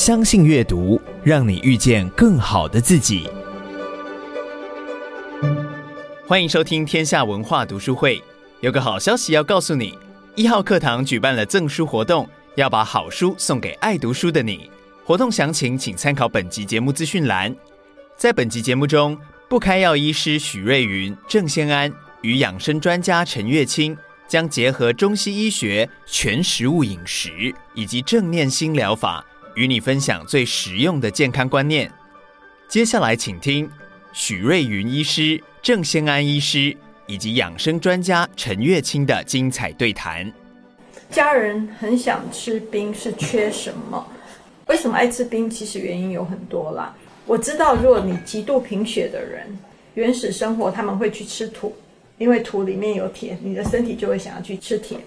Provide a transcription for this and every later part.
相信阅读，让你遇见更好的自己。欢迎收听天下文化读书会。有个好消息要告诉你：一号课堂举办了赠书活动，要把好书送给爱读书的你。活动详情请参考本集节目资讯栏。在本集节目中，不开药医师许瑞云、郑先安与养生专家陈月清将结合中西医学、全食物饮食以及正念心疗法，与你分享最实用的健康观念。接下来，请听许瑞云医师、郑先安医师以及养生专家陈月清的精彩对谈。家人很想吃冰，是缺什么？为什么爱吃冰？其实原因有很多啦。我知道，如果你极度贫血的人，原始生活他们会去吃土，因为土里面有铁，你的身体就会想要去吃铁。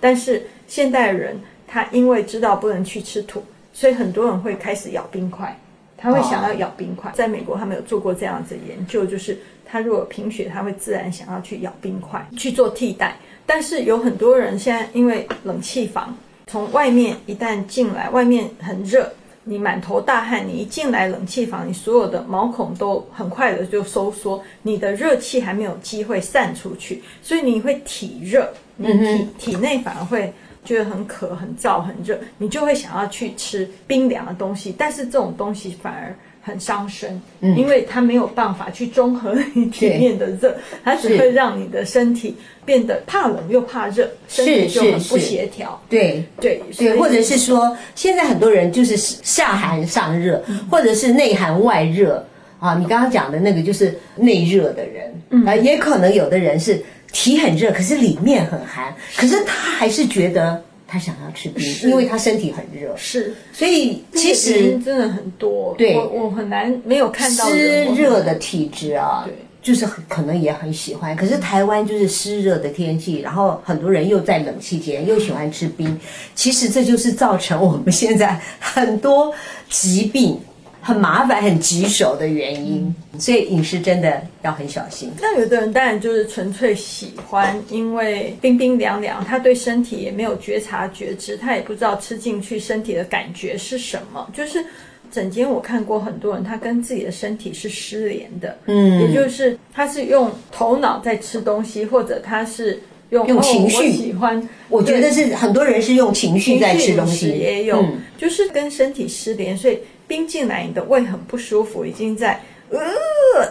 但是现代人他因为知道不能去吃土，所以很多人会开始咬冰块，他会想要咬冰块。在美国，他们有做过这样子的研究，就是他如果贫血，他会自然想要去咬冰块去做替代。但是有很多人现在因为冷气房。从外面一旦进来，外面很热，你满头大汗，你一进来冷气房，你所有的毛孔都很快的就收缩，你的热气还没有机会散出去，所以你会体热，你体、嗯、体内反而会觉得很渴、很燥、很热，你就会想要去吃冰凉的东西，但是这种东西反而。很伤身，因为它没有办法去中和你体面的热，它只会让你的身体变得怕冷又怕热，身体就很不协调。对对对，或者是说，现在很多人就是下寒上热，或者是内寒外热啊。你刚刚讲的那个就是内热的人，啊，也可能有的人是体很热，可是里面很寒，可是他还是觉得。他想要吃冰，因为他身体很热。是，所以其实真的很多。对，我我很难没有看到湿热的体质啊，对，就是可能也很喜欢。可是台湾就是湿热的天气，然后很多人又在冷气间又喜欢吃冰，其实这就是造成我们现在很多疾病。很麻烦、很棘手的原因，所以饮食真的要很小心。那有的人当然就是纯粹喜欢，因为冰冰凉凉，他对身体也没有觉察觉知，他也不知道吃进去身体的感觉是什么。就是整间我看过很多人，他跟自己的身体是失联的，嗯，也就是他是用头脑在吃东西，或者他是用用情绪、哦、喜欢。我觉得是很多人是用情绪在吃东西，也有、嗯，就是跟身体失联，所以。冰进来，你的胃很不舒服，已经在呃，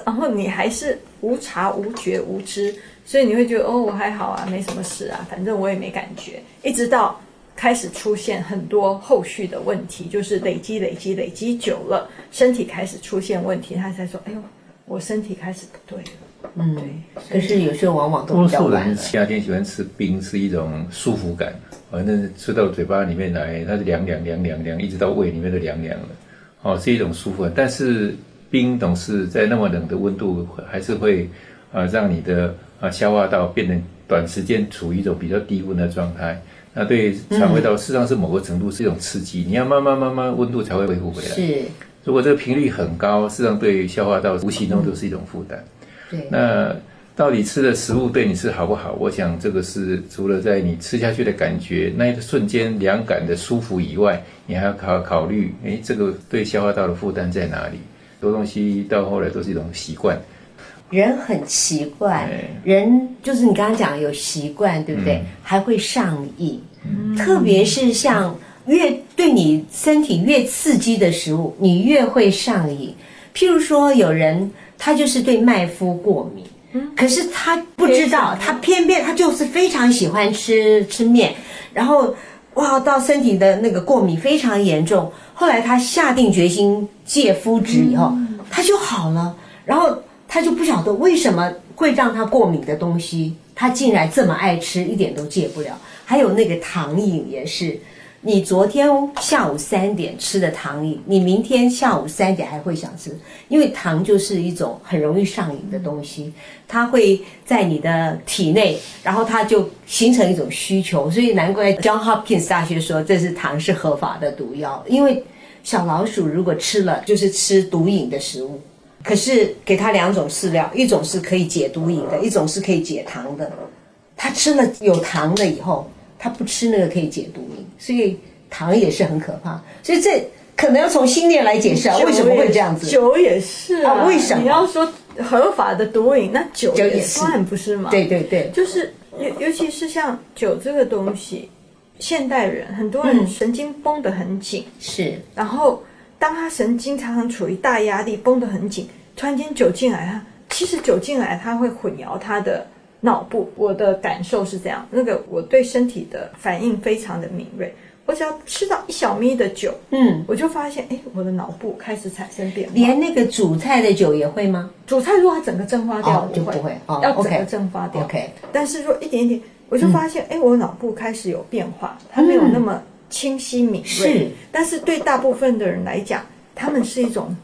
然后你还是无察、无觉、无知，所以你会觉得哦，我还好啊，没什么事啊，反正我也没感觉。一直到开始出现很多后续的问题，就是累积、累积、累积久了，身体开始出现问题，他才说：“哎呦，我身体开始不对了。”嗯，对。可是有时候往往。多数人夏天喜欢吃冰，是一种舒服感，反正吃到嘴巴里面来，它是凉凉、凉凉、凉，一直到胃里面都凉凉的。哦，是一种舒服，但是冰总是在那么冷的温度，还是会啊让你的啊消化道变得短时间处于一种比较低温的状态。那对肠胃道事实上是某个程度是一种刺激，你要慢慢慢慢温度才会恢复回来。是，如果这个频率很高，事实上对消化道无形中都是一种负担。对，那。到底吃的食物对你是好不好？我想这个是除了在你吃下去的感觉那一瞬间凉感的舒服以外，你还要考考虑，哎，这个对消化道的负担在哪里？很多东西到后来都是一种习惯。人很奇怪，人就是你刚刚讲有习惯，对不对？嗯、还会上瘾，嗯、特别是像越对你身体越刺激的食物，你越会上瘾。譬如说，有人他就是对麦麸过敏。可是他不知道，他偏偏他就是非常喜欢吃吃面，然后哇，到身体的那个过敏非常严重。后来他下定决心戒麸质以后，他就好了。然后他就不晓得为什么会让他过敏的东西，他竟然这么爱吃，一点都戒不了。还有那个糖瘾也是。你昨天下午三点吃的糖瘾，你明天下午三点还会想吃，因为糖就是一种很容易上瘾的东西，它会在你的体内，然后它就形成一种需求，所以难怪 John Hopkins 大学说这是糖是合法的毒药，因为小老鼠如果吃了就是吃毒瘾的食物，可是给它两种饲料，一种是可以解毒瘾的，一种是可以解糖的，它吃了有糖的以后。它不吃那个可以解毒瘾，所以糖也是很可怕。所以这可能要从心念来解释啊，为什么会这样子？酒也是啊，啊为什么？你要说合法的毒瘾，那酒也算不是吗？对对对，就是尤尤其是像酒这个东西，现代人很多人神经绷得很紧，是、嗯，然后当他神经常常处于大压力，绷得很紧，突然间酒进来，他其实酒进来，他会混淆他的脑部。我的感受是这样，那个我对身体的反应非常的敏锐。我只要吃到一小咪的酒，嗯，我就发现，哎，我的脑部开始产生变化。连那个煮菜的酒也会吗？煮菜如果它整个蒸发掉，就不会，要整个蒸发掉。OK。但是说一点点，我就发现，哎，我脑部开始有变化，它没有那么清晰敏锐。是。但是对大部分的人来讲，他们是一种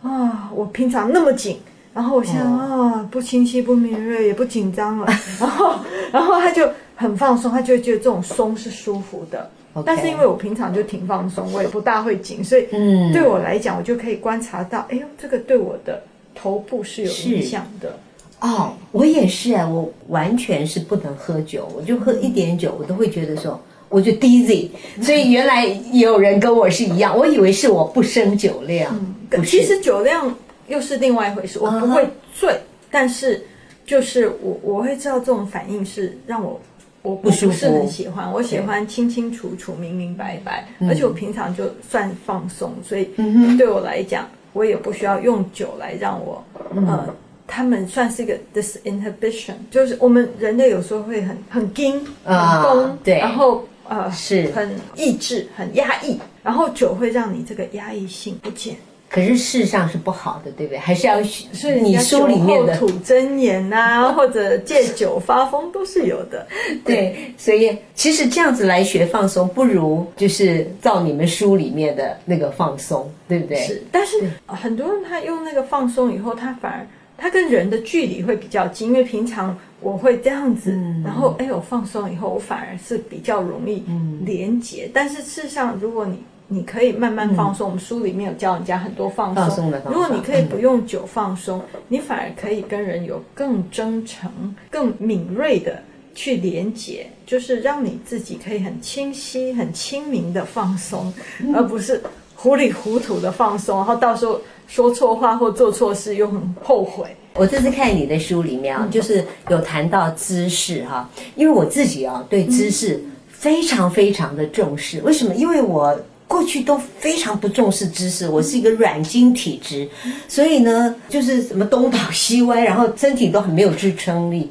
啊，我平常那么紧，然后我现在啊不清晰、不敏锐，也不紧张了，然后然后他就很放松，他就觉得这种松是舒服的。但是因为我平常就挺放松，我也不大会紧，所以对我来讲，我就可以观察到，哎呦，这个对我的头部是有影响的。哦，我也是啊，我完全是不能喝酒，我就喝一点酒，我都会觉得说，我就 dizzy。所以原来也有人跟我是一样，我以为是我不胜酒量，嗯、其实酒量又是另外一回事。我不会醉，嗯、但是就是我我会知道这种反应是让我。我不是很喜欢，我喜欢清清楚楚、明明白白，而且我平常就算放松，所以对我来讲，我也不需要用酒来让我，呃，他们算是一个 disinhibition，就是我们人类有时候会很很紧、很绷，对，然后呃是很抑制、很压抑，然后酒会让你这个压抑性不见。可是事实上是不好的，对不对？还是要所以你书里面的吐真言啊，或者借酒发疯都是有的。对，所以其实这样子来学放松，不如就是照你们书里面的那个放松，对不对？是，但是很多人他用那个放松以后，他反而他跟人的距离会比较近，因为平常我会这样子，嗯、然后哎，我放松以后，我反而是比较容易连接。嗯、但是事实上，如果你你可以慢慢放松。嗯、我们书里面有教人家很多放松，放松的方法。如果你可以不用酒放松，嗯、你反而可以跟人有更真诚、更敏锐的去连接，就是让你自己可以很清晰、很清明的放松，嗯、而不是糊里糊涂的放松，然后到时候说错话或做错事又很后悔。我这次看你的书里面啊，就是有谈到知识哈，因为我自己啊对知识非常非常的重视。为什么？因为我。过去都非常不重视知识，我是一个软筋体质，所以呢，就是什么东倒西歪，然后身体都很没有支撑力。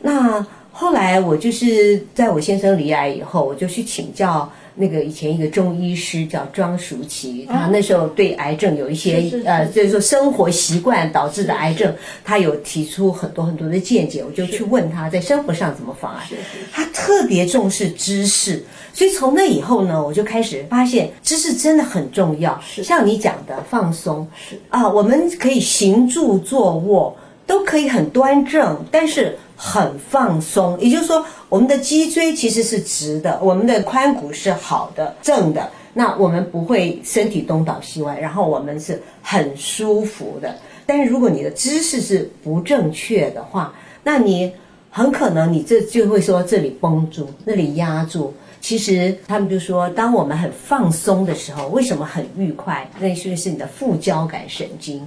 那后来我就是在我先生离癌以后，我就去请教。那个以前一个中医师叫庄淑琪，他那时候对癌症有一些呃，就是说生活习惯导致的癌症，他有提出很多很多的见解，我就去问他在生活上怎么防癌。他特别重视知识，所以从那以后呢，我就开始发现知识真的很重要。像你讲的放松，是啊，我们可以行住坐卧都可以很端正，但是。很放松，也就是说，我们的脊椎其实是直的，我们的髋骨是好的、正的，那我们不会身体东倒西歪，然后我们是很舒服的。但是如果你的姿势是不正确的话，那你很可能你这就会说这里绷住，那里压住。其实他们就说，当我们很放松的时候，为什么很愉快？那就是你的副交感神经。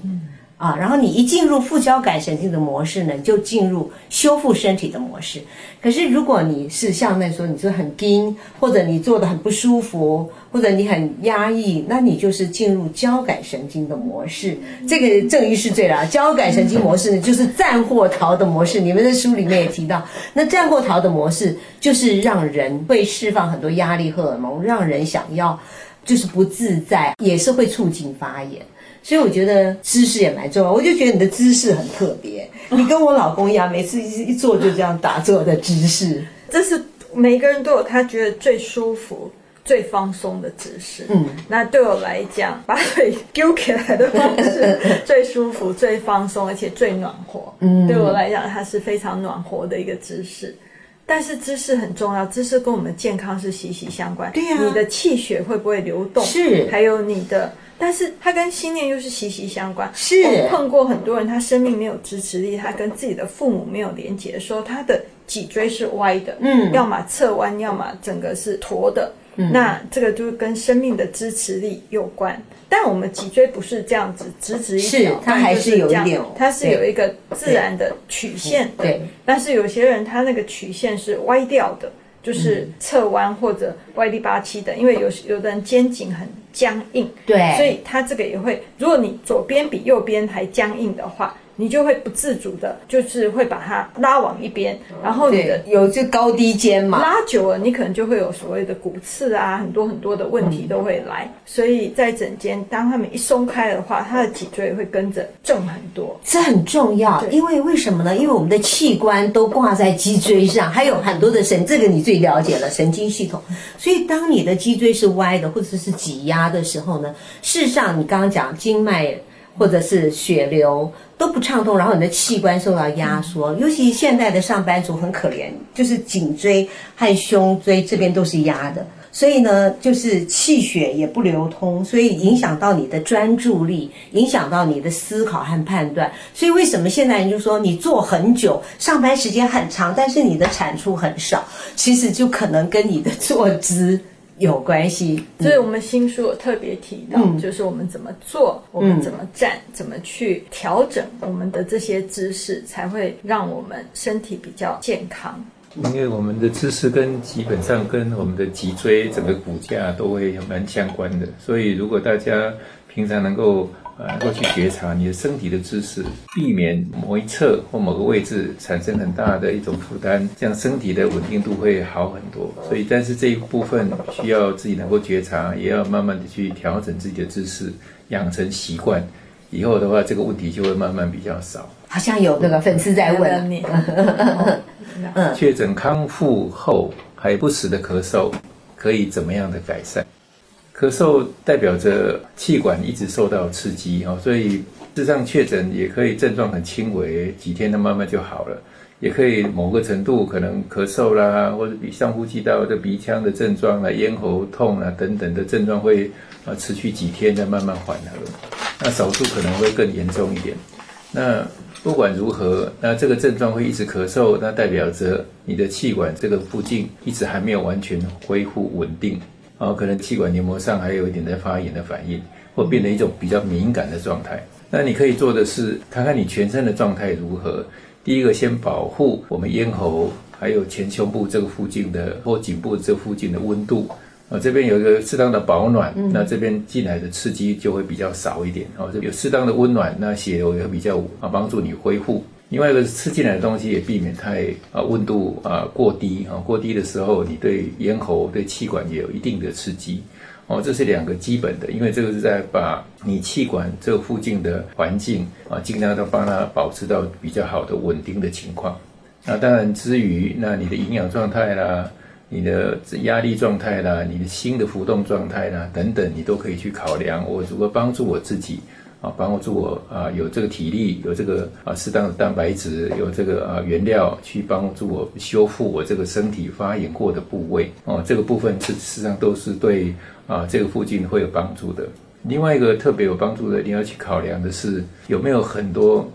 啊，然后你一进入副交感神经的模式呢，就进入修复身体的模式。可是如果你是像那说，你是很紧，或者你做的很不舒服，或者你很压抑，那你就是进入交感神经的模式。这个郑医师对了，交感神经模式呢，就是战或逃的模式。你们的书里面也提到，那战或逃的模式就是让人会释放很多压力荷尔蒙，让人想要就是不自在，也是会促进发炎。所以我觉得姿势也蛮重要，我就觉得你的姿势很特别，你跟我老公一样，每次一一坐就这样打坐的姿势，这是每个人都有他觉得最舒服、最放松的姿势。嗯，那对我来讲，把腿丢起来的方式最舒服、最放松，而且最暖和。嗯，对我来讲，它是非常暖和的一个姿势。但是姿势很重要，姿势跟我们健康是息息相关。对呀，你的气血会不会流动？是，还有你的。但是它跟心念又是息息相关。是，我碰过很多人，他生命没有支持力，他跟自己的父母没有连结的时候，他的脊椎是歪的，嗯，要么侧弯，要么整个是驼的。嗯，那这个就是跟生命的支持力有关。但我们脊椎不是这样子直直一条，它还是有一点，它是有一个自然的曲线的。对，但是有些人他那个曲线是歪掉的，就是侧弯或者歪力八七的，因为有有的人肩颈很僵硬，对，所以他这个也会，如果你左边比右边还僵硬的话。你就会不自主的，就是会把它拉往一边，然后你的有这高低肩嘛，拉久了，你可能就会有所谓的骨刺啊，很多很多的问题都会来。嗯、所以在枕间，当他们一松开的话，他的脊椎会跟着重很多，这很重要。因为为什么呢？因为我们的器官都挂在脊椎上，还有很多的神，这个你最了解了，神经系统。所以当你的脊椎是歪的，或者是挤压的时候呢，事实上你刚刚讲经脉。或者是血流都不畅通，然后你的器官受到压缩，尤其现在的上班族很可怜，就是颈椎和胸椎这边都是压的，所以呢，就是气血也不流通，所以影响到你的专注力，影响到你的思考和判断。所以为什么现在人就说你坐很久，上班时间很长，但是你的产出很少，其实就可能跟你的坐姿。有关系，所以我们新书有特别提到，嗯、就是我们怎么做，我们怎么站，嗯、怎么去调整我们的这些姿势，才会让我们身体比较健康。因为我们的姿势跟基本上跟我们的脊椎整个骨架都会蛮相关的，所以如果大家平常能够。呃，能够去觉察你的身体的姿势，避免某一侧或某个位置产生很大的一种负担，这样身体的稳定度会好很多。所以，但是这一部分需要自己能够觉察，也要慢慢的去调整自己的姿势，养成习惯。以后的话，这个问题就会慢慢比较少。好像有那个粉丝在问你，嗯，确诊康复后还不时的咳嗽，可以怎么样的改善？咳嗽代表着气管一直受到刺激哦，所以事实上确诊也可以症状很轻微，几天的慢慢就好了，也可以某个程度可能咳嗽啦，或者比上呼吸道的鼻腔的症状啦、咽喉痛啊等等的症状会啊持续几天再慢慢缓和，那少数可能会更严重一点。那不管如何，那这个症状会一直咳嗽，那代表着你的气管这个附近一直还没有完全恢复稳定。然后可能气管黏膜上还有一点在发炎的反应，或变成一种比较敏感的状态。那你可以做的是，看看你全身的状态如何。第一个，先保护我们咽喉，还有前胸部这个附近的或颈部这附近的温度。啊，这边有一个适当的保暖，那这边进来的刺激就会比较少一点。哦，这有适当的温暖，那血流也会比较啊帮助你恢复。另外一个是吃进来的东西也避免太啊温度啊过低啊，过低的时候，你对咽喉、对气管也有一定的刺激哦。这是两个基本的，因为这个是在把你气管这附近的环境啊，尽量都帮它保持到比较好的稳定的情况。那当然之余，那你的营养状态啦、你的压力状态啦、你的心的浮动状态啦等等，你都可以去考量。我如何帮助我自己？啊，帮助我啊，有这个体力，有这个啊适当的蛋白质，有这个啊原料去帮助我修复我这个身体发炎过的部位。哦，这个部分是实际上都是对啊这个附近会有帮助的。另外一个特别有帮助的，你要去考量的是有没有很多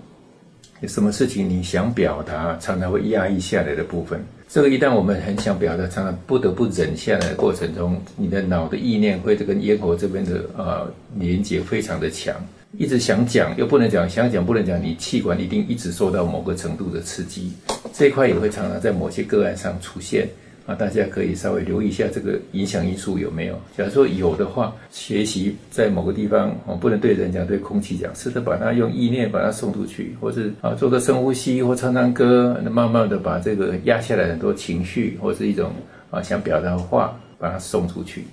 有什么事情你想表达，常常会压抑下来的部分。这个一旦我们很想表达，常常不得不忍下来的过程中，你的脑的意念会这跟咽喉这边的啊连接非常的强。一直想讲又不能讲，想讲不能讲，你气管一定一直受到某个程度的刺激，这块也会常常在某些个案上出现啊，大家可以稍微留意一下这个影响因素有没有。假如说有的话，学习在某个地方啊，不能对人讲，对空气讲，试着把它用意念把它送出去，或是啊做个深呼吸或唱唱歌，那慢慢的把这个压下来很多情绪或是一种啊想表达的话，把它送出去，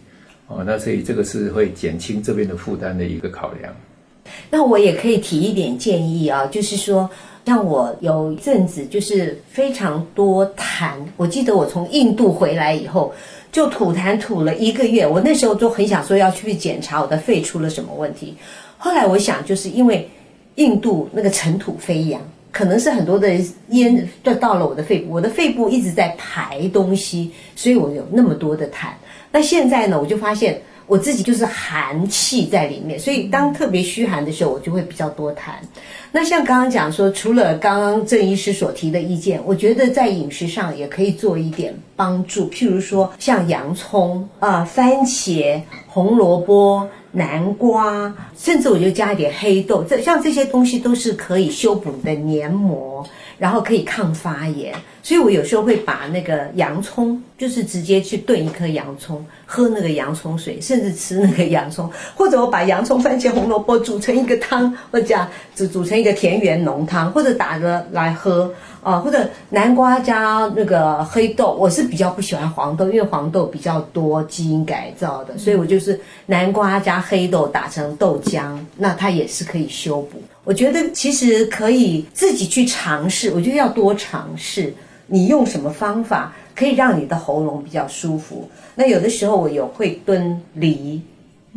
哦，那所以这个是会减轻这边的负担的一个考量。那我也可以提一点建议啊，就是说，像我有一阵子就是非常多痰，我记得我从印度回来以后，就吐痰吐了一个月，我那时候就很想说要去检查我的肺出了什么问题。后来我想，就是因为印度那个尘土飞扬，可能是很多的烟就到了我的肺部，我的肺部一直在排东西，所以我有那么多的痰。那现在呢，我就发现。我自己就是寒气在里面，所以当特别虚寒的时候，我就会比较多痰。那像刚刚讲说，除了刚刚郑医师所提的意见，我觉得在饮食上也可以做一点帮助。譬如说，像洋葱啊、番茄、红萝卜、南瓜，甚至我就加一点黑豆，这像这些东西都是可以修补的黏膜。然后可以抗发炎，所以我有时候会把那个洋葱，就是直接去炖一颗洋葱，喝那个洋葱水，甚至吃那个洋葱，或者我把洋葱、番茄、红萝卜煮成一个汤，或者讲煮煮成田园浓汤，或者打着来喝啊，或者南瓜加那个黑豆，我是比较不喜欢黄豆，因为黄豆比较多基因改造的，所以我就是南瓜加黑豆打成豆浆，那它也是可以修补。我觉得其实可以自己去尝试，我觉得要多尝试。你用什么方法可以让你的喉咙比较舒服？那有的时候我有会炖梨，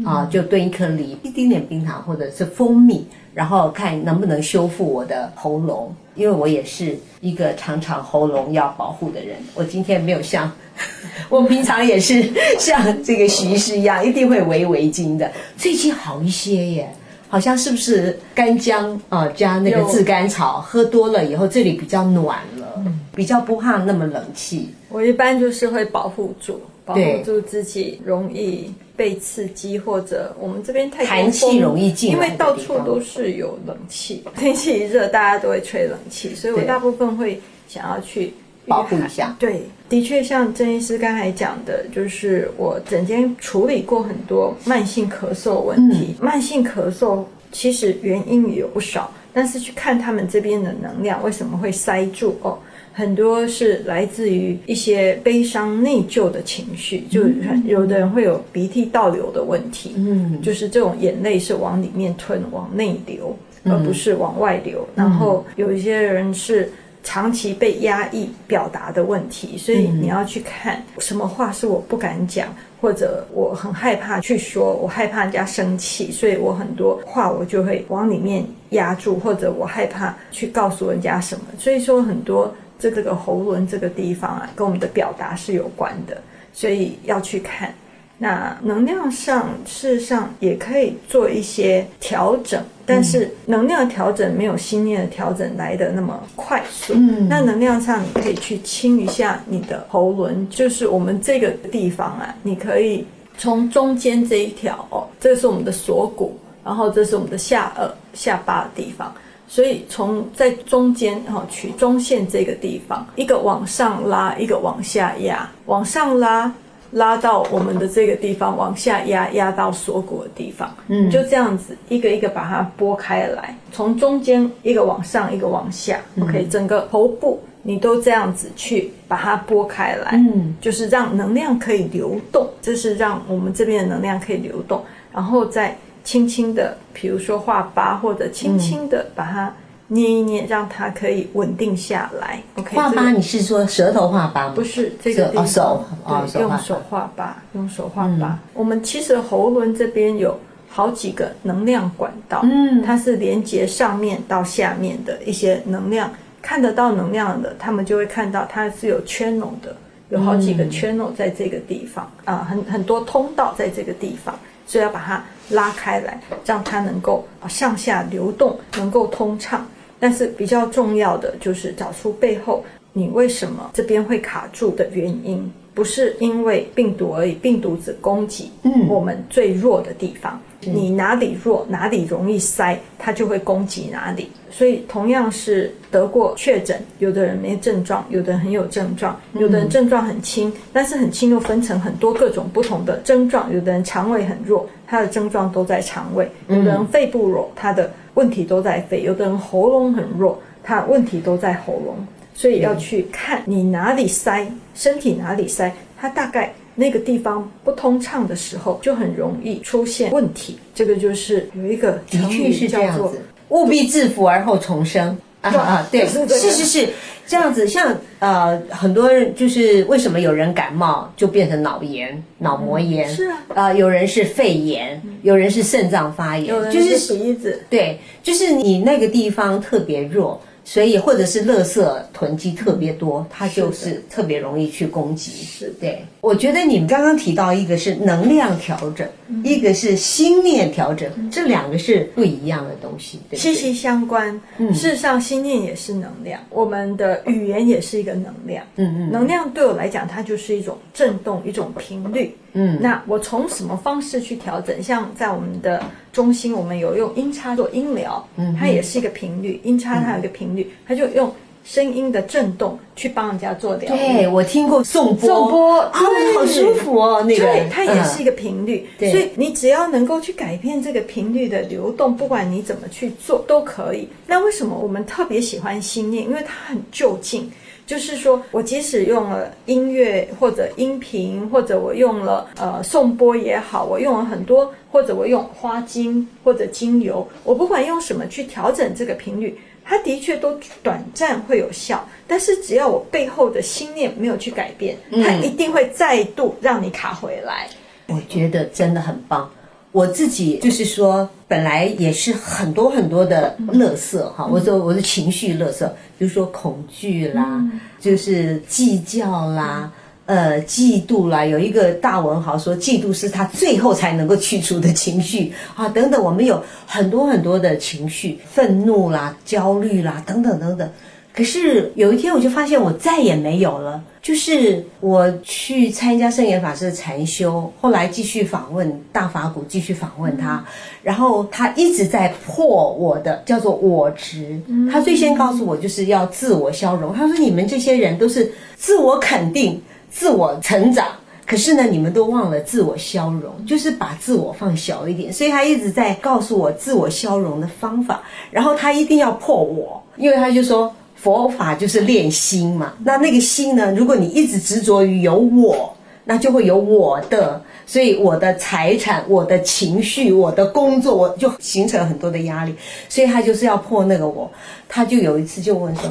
啊，就炖一颗梨，一丁点冰糖或者是蜂蜜，然后看能不能修复我的喉咙。因为我也是一个常常喉咙要保护的人，我今天没有像 我平常也是 像这个徐医师一样，一定会围围巾的。最近好一些耶。好像是不是干姜啊、呃、加那个炙甘草，喝多了以后这里比较暖了，嗯、比较不怕那么冷气。我一般就是会保护住，保护住自己，容易被刺激或者我们这边太寒气容易进，因为到处都是有冷气，天气一热大家都会吹冷气，所以我大部分会想要去。保护一下，对，的确像郑医师刚才讲的，就是我整天处理过很多慢性咳嗽问题。嗯、慢性咳嗽其实原因也有不少，但是去看他们这边的能量为什么会塞住哦，很多是来自于一些悲伤内疚的情绪，就有的人会有鼻涕倒流的问题，嗯，就是这种眼泪是往里面吞，往内流，而不是往外流。嗯、然后有一些人是。长期被压抑表达的问题，所以你要去看什么话是我不敢讲，或者我很害怕去说，我害怕人家生气，所以我很多话我就会往里面压住，或者我害怕去告诉人家什么。所以说很多这个喉轮这个地方啊，跟我们的表达是有关的，所以要去看。那能量上，事实上也可以做一些调整，但是能量调整没有心念的调整来的那么快速。嗯，那能量上你可以去清一下你的喉轮，就是我们这个地方啊，你可以从中间这一条哦，这是我们的锁骨，然后这是我们的下颚、下巴的地方，所以从在中间哈取中线这个地方，一个往上拉，一个往下压，往上拉。拉到我们的这个地方，往下压，压到锁骨的地方，嗯，就这样子一个一个把它拨开来，从中间一个往上，一个往下，嗯，OK，整个头部你都这样子去把它拨开来，嗯，就是让能量可以流动，这是让我们这边的能量可以流动，然后再轻轻的，比如说画八，或者轻轻的把它。捏一捏，让它可以稳定下来。OK，画八，你是说舌头画八吗？不是这个地方，手，对，用手画八，用手画疤。我们其实喉轮这边有好几个能量管道，嗯，它是连接上面到下面的一些能量，看得到能量的，他们就会看到它是有 channel 的，有好几个 channel 在这个地方啊，很很多通道在这个地方，所以要把它拉开来，让它能够啊上下流动，能够通畅。但是比较重要的就是找出背后你为什么这边会卡住的原因，不是因为病毒而已，病毒只攻击我们最弱的地方，嗯、你哪里弱哪里容易塞，它就会攻击哪里。所以同样是得过确诊，有的人没症状，有的人很有症状，有的人症状很轻，但是很轻又分成很多各种不同的症状，有的人肠胃很弱，他的症状都在肠胃；有的人肺部弱，他的。问题都在肺，有的人喉咙很弱，他问题都在喉咙，所以要去看你哪里塞，身体哪里塞，它大概那个地方不通畅的时候，就很容易出现问题。这个就是有一个的确是这样子，务必制服而后重生。啊 啊，对，是是是，这样子。像呃，很多人就是为什么有人感冒就变成脑炎、脑膜炎？是啊，呃，有人是肺炎，有人是肾脏发炎，就是鼻子。对，就是你那个地方特别弱，所以或者是垃圾囤积特别多，它就是特别容易去攻击。是，对。我觉得你们刚刚提到一个是能量调整。一个是心念调整，这两个是不一样的东西，对对息息相关。嗯，事实上，心念也是能量，我们的语言也是一个能量。嗯嗯，能量对我来讲，它就是一种震动，一种频率。嗯，那我从什么方式去调整？像在我们的中心，我们有用音叉做音疗，嗯，它也是一个频率，音叉它有一个频率，它就用。声音的震动去帮人家做疗愈，对，我听过颂钵，颂钵啊，好舒服哦，那个，对，它也是一个频率，嗯，所以你只要能够去改变这个频率的流动，不管你怎么去做都可以。那为什么我们特别喜欢心念？因为它很就近，就是说我即使用了音乐或者音频，或者我用了呃颂钵也好，我用了很多，或者我用花精或者精油，我不管用什么去调整这个频率。它的确都短暂会有效，但是只要我背后的心念没有去改变，它一定会再度让你卡回来。我觉得真的很棒。我自己就是说，本来也是很多很多的乐色哈，我说我的情绪乐色，比如说恐惧啦，就是计较啦。呃，嫉妒啦，有一个大文豪说，嫉妒是他最后才能够去除的情绪啊，等等，我们有很多很多的情绪，愤怒啦、焦虑啦，等等等等。可是有一天，我就发现我再也没有了。就是我去参加圣严法师的禅修，后来继续访问大法鼓，继续访问他，然后他一直在破我的叫做我执。他最先告诉我，就是要自我消融。他说：“你们这些人都是自我肯定。”自我成长，可是呢，你们都忘了自我消融，就是把自我放小一点。所以他一直在告诉我自我消融的方法，然后他一定要破我，因为他就说佛法就是练心嘛。那那个心呢，如果你一直执着于有我，那就会有我的，所以我的财产、我的情绪、我的工作，我就形成很多的压力。所以他就是要破那个我。他就有一次就问说：“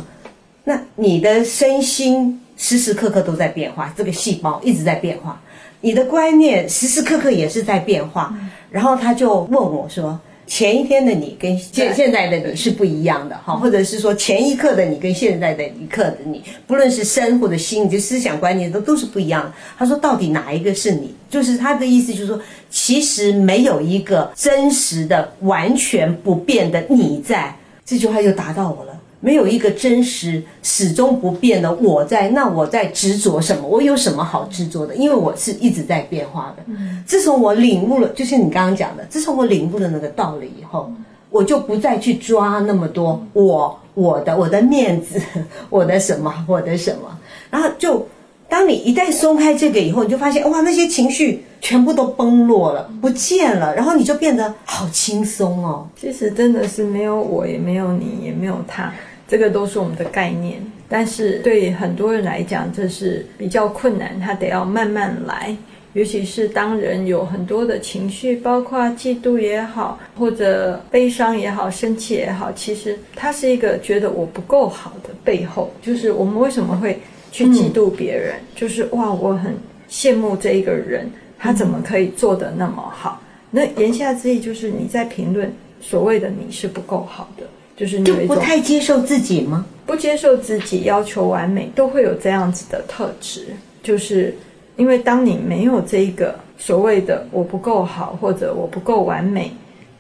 那你的身心？”时时刻刻都在变化，这个细胞一直在变化，你的观念时时刻刻也是在变化。然后他就问我说：“前一天的你跟现现在的你是不一样的哈，或者是说前一刻的你跟现在的一刻的你，不论是身或者心，你的思想观念都都是不一样的。”他说：“到底哪一个是你？”就是他的意思，就是说，其实没有一个真实的、完全不变的你在。这句话就打到我了。没有一个真实、始终不变的我在，那我在执着什么？我有什么好执着的？因为我是一直在变化的。自从我领悟了，就是你刚刚讲的，自从我领悟了那个道理以后，我就不再去抓那么多我、我的、我的面子、我的什么、我的什么，然后就。当你一旦松开这个以后，你就发现哇，那些情绪全部都崩落了，不见了，然后你就变得好轻松哦。其实真的是没有我，也没有你，也没有他，这个都是我们的概念。但是对很多人来讲，这是比较困难，他得要慢慢来。尤其是当人有很多的情绪，包括嫉妒也好，或者悲伤也好，生气也好，其实他是一个觉得我不够好的背后，就是我们为什么会。去嫉妒别人，嗯、就是哇，我很羡慕这一个人，他怎么可以做得那么好？那言下之意就是你在评论所谓的你是不够好的，就是你就不太接受自己吗？不接受自己，要求完美，都会有这样子的特质。就是因为当你没有这一个所谓的我不够好或者我不够完美，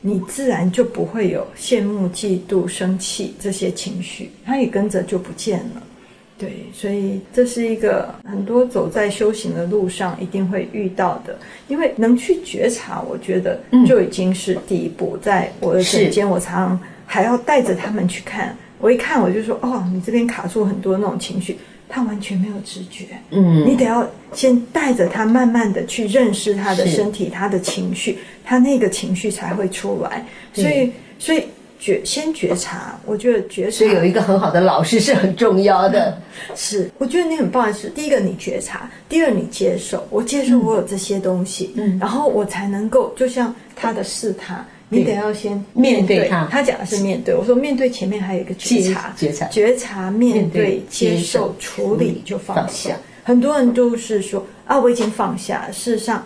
你自然就不会有羡慕、嫉妒、生气这些情绪，它也跟着就不见了。对，所以这是一个很多走在修行的路上一定会遇到的，因为能去觉察，我觉得就已经是第一步。在我的诊间，我常常还要带着他们去看。我一看，我就说：“哦，你这边卡住很多那种情绪，他完全没有直觉。嗯，你得要先带着他，慢慢的去认识他的身体，他的情绪，他那个情绪才会出来。所以，所以。”觉先觉察，我觉得觉察，所以有一个很好的老师是很重要的。嗯、是，我觉得你很棒的是，第一个你觉察，第二你接受，我接受我有这些东西，嗯，然后我才能够，就像他的是他，你得要先面对，他。他讲的是面对，我说面对前面还有一个觉察，觉察，觉察，面对，接受，处理就放下。很多人都是说啊，我已经放下了，事实上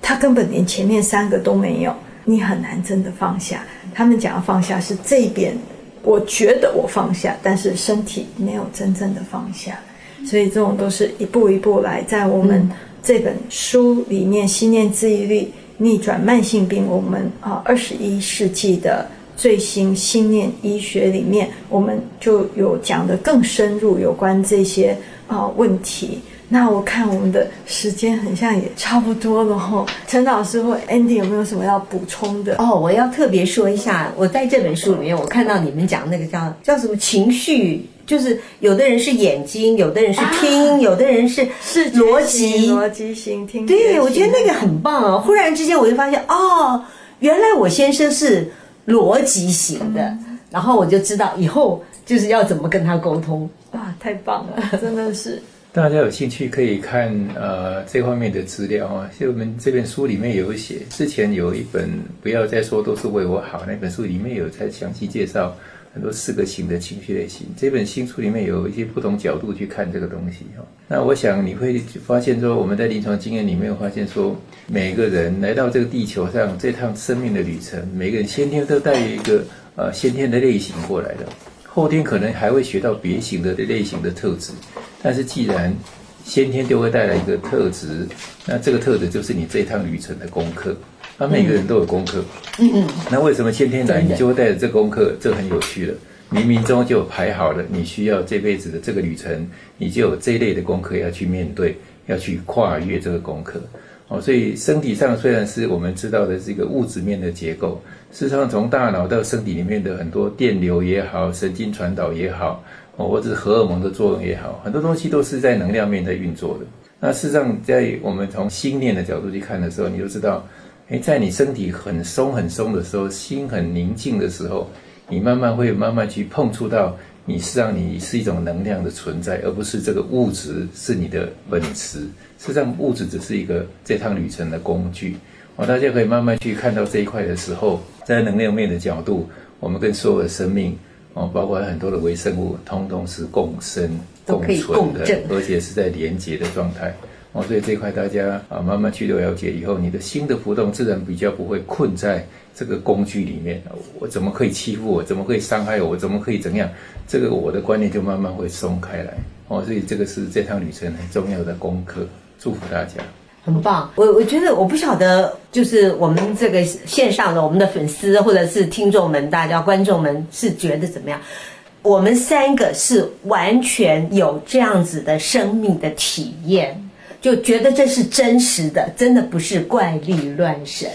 他根本连前面三个都没有。你很难真的放下。他们讲的放下是这边，我觉得我放下，但是身体没有真正的放下。所以这种都是一步一步来，在我们这本书里面《心念治愈力》逆转慢性病，我们啊二十一世纪的最新心念医学里面，我们就有讲得更深入有关这些啊问题。那我看我们的时间很像也差不多了哈，陈老师或 Andy 有没有什么要补充的？哦，我要特别说一下，我在这本书里面我看到你们讲那个叫叫什么情绪，就是有的人是眼睛，有的人是听，啊、有的人是是逻辑逻辑型听。对，我觉得那个很棒啊！忽然之间我就发现哦，原来我先生是逻辑型的，嗯、然后我就知道以后就是要怎么跟他沟通。哇，太棒了，真的是。大家有兴趣可以看呃这方面的资料啊，就我们这本书里面有写，之前有一本不要再说都是为我好那本书里面有在详细介绍很多四个型的情绪类型。这本新书里面有一些不同角度去看这个东西哈。那我想你会发现说，我们在临床经验里面有发现说，每个人来到这个地球上这趟生命的旅程，每个人先天都带有一个呃先天的类型过来的。后天可能还会学到别型的类型的特质，但是既然先天就会带来一个特质，那这个特质就是你这一趟旅程的功课。那每个人都有功课，嗯嗯。那为什么先天来你就会带着这功课？这很有趣了，冥冥中就排好了，你需要这辈子的这个旅程，你就有这一类的功课要去面对，要去跨越这个功课。哦，所以身体上虽然是我们知道的这个物质面的结构，事实上从大脑到身体里面的很多电流也好，神经传导也好，哦，或者是荷尔蒙的作用也好，很多东西都是在能量面在运作的。那事实上，在我们从心念的角度去看的时候，你就知道，诶，在你身体很松很松的时候，心很宁静的时候，你慢慢会慢慢去碰触到。你实际上你是一种能量的存在，而不是这个物质是你的本质。实际上，物质只是一个这趟旅程的工具。哦，大家可以慢慢去看到这一块的时候，在能量面的角度，我们跟所有的生命，哦，包括很多的微生物，通通是共生共存的，而且是在连接的状态。哦，所以这块大家啊慢慢去了解以后，你的心的浮动自然比较不会困在。这个工具里面，我怎么可以欺负我？怎么可以伤害我？我怎么可以怎样？这个我的观念就慢慢会松开来哦。所以这个是这趟旅程很重要的功课。祝福大家，很棒。我我觉得我不晓得，就是我们这个线上的我们的粉丝或者是听众们，大家观众们是觉得怎么样？我们三个是完全有这样子的生命的体验，就觉得这是真实的，真的不是怪力乱神。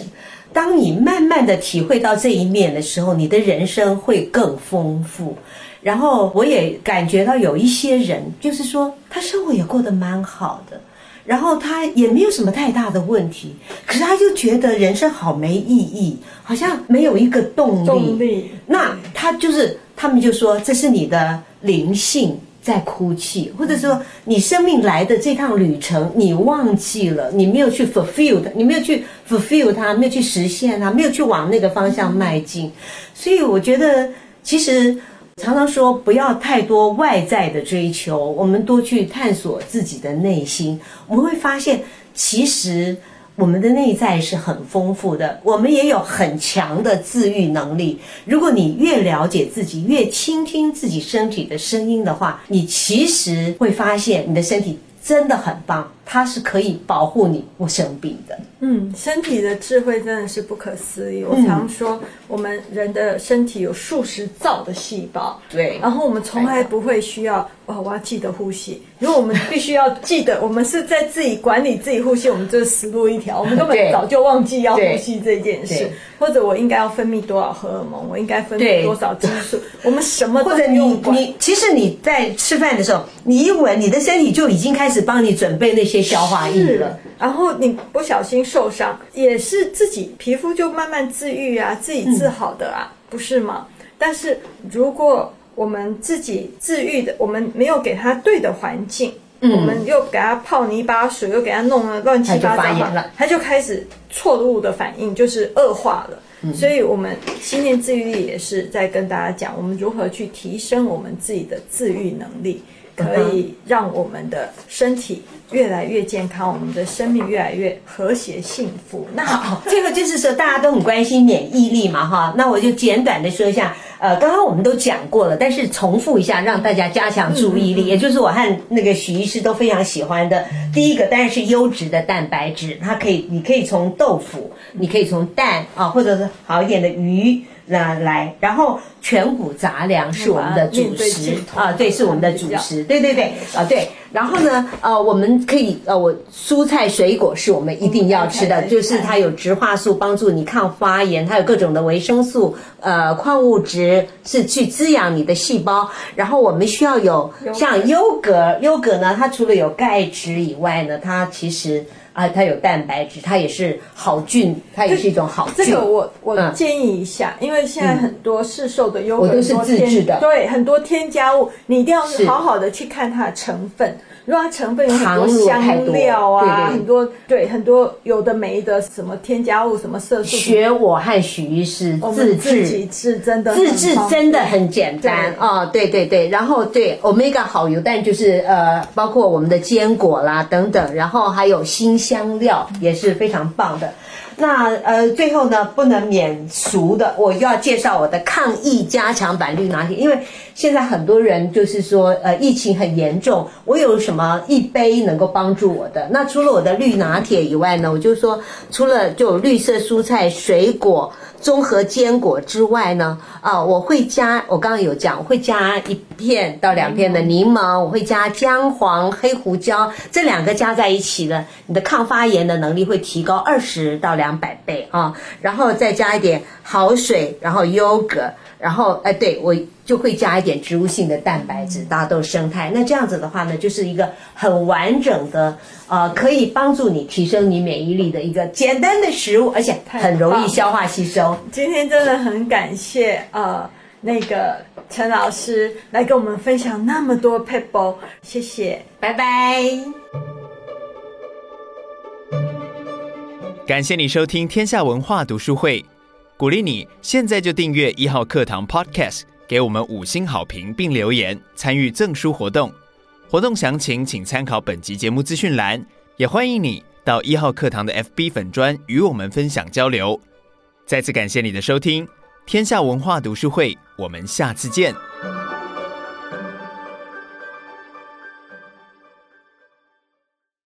当你慢慢的体会到这一面的时候，你的人生会更丰富。然后我也感觉到有一些人，就是说他生活也过得蛮好的，然后他也没有什么太大的问题，可是他就觉得人生好没意义，好像没有一个动力。动力。那他就是他们就说这是你的灵性。在哭泣，或者说你生命来的这趟旅程，你忘记了，你没有去 fulfill 它，你没有去 fulfill 它，没有去实现它，没有去往那个方向迈进。所以我觉得，其实常常说不要太多外在的追求，我们多去探索自己的内心，我们会发现，其实。我们的内在是很丰富的，我们也有很强的自愈能力。如果你越了解自己，越倾听自己身体的声音的话，你其实会发现你的身体真的很棒，它是可以保护你不生病的。嗯，身体的智慧真的是不可思议。我常说，我们人的身体有数十兆的细胞，对，然后我们从来不会需要。哦，我要记得呼吸。如果我们必须要记得，我们是在自己管理自己呼吸，我们就是死路一条。我们根本早就忘记要呼吸这件事，或者我应该要分泌多少荷尔蒙，我应该分泌多少激素，我们什么都不用管。或者你你其实你在吃饭的时候，你一闻，你的身体就已经开始帮你准备那些消化液了。然后你不小心受伤，也是自己皮肤就慢慢自愈啊，自己治好的啊，嗯、不是吗？但是如果我们自己治愈的，我们没有给他对的环境，嗯、我们又给他泡泥巴水，又给他弄了乱七八糟，他就开始错误的反应，就是恶化了。嗯、所以，我们心念治愈力也是在跟大家讲，我们如何去提升我们自己的治愈能力，可以让我们的身体越来越健康，我们的生命越来越和谐幸福。那好，这个就是说，大家都很关心免疫力嘛，哈，那我就简短的说一下。呃，刚刚我们都讲过了，但是重复一下，让大家加强注意力，也就是我和那个许医师都非常喜欢的。第一个当然是优质的蛋白质，它可以，你可以从豆腐，你可以从蛋啊，或者是好一点的鱼。那来，然后全谷杂粮是我们的主食啊，对，是我们的主食，对对对啊对。然后呢，呃，我们可以呃，我蔬菜水果是我们一定要吃的，就是它有植化素帮助你抗发炎，它有各种的维生素，呃，矿物质是去滋养你的细胞。然后我们需要有像优格，优格呢，它除了有钙质以外呢，它其实。啊，它有蛋白质，它也是好菌，它也是一种好菌。这个我我建议一下，嗯、因为现在很多市售的优格，我都是自制的，对，很多添加物，你一定要好好的去看它的成分。如果它成分有很多香料啊，很多对很多有的没的什么添加物，什么色素。学我和许医师自制，自己制真的自制真的很简单啊！对对对，然后对 Omega 好油，但就是呃，包括我们的坚果啦等等，然后还有新香料也是非常棒的。那呃，最后呢，不能免俗的，我又要介绍我的抗疫加强版绿拿铁，因为现在很多人就是说，呃，疫情很严重，我有什么一杯能够帮助我的？那除了我的绿拿铁以外呢，我就说，除了就绿色蔬菜水果。综合坚果之外呢，啊，我会加，我刚刚有讲，我会加一片到两片的柠檬，我会加姜黄、黑胡椒，这两个加在一起的，你的抗发炎的能力会提高二十到两百倍啊，然后再加一点好水，然后优格。然后，哎，对，我就会加一点植物性的蛋白质，大豆生态。那这样子的话呢，就是一个很完整的，呃，可以帮助你提升你免疫力的一个简单的食物，而且很容易消化吸收。今天真的很感谢呃那个陈老师来跟我们分享那么多 p e p l e，谢谢，拜拜。感谢你收听天下文化读书会。鼓励你现在就订阅一号课堂 Podcast，给我们五星好评并留言，参与赠书活动。活动详情请参考本集节目资讯栏。也欢迎你到一号课堂的 FB 粉专与我们分享交流。再次感谢你的收听，天下文化读书会，我们下次见。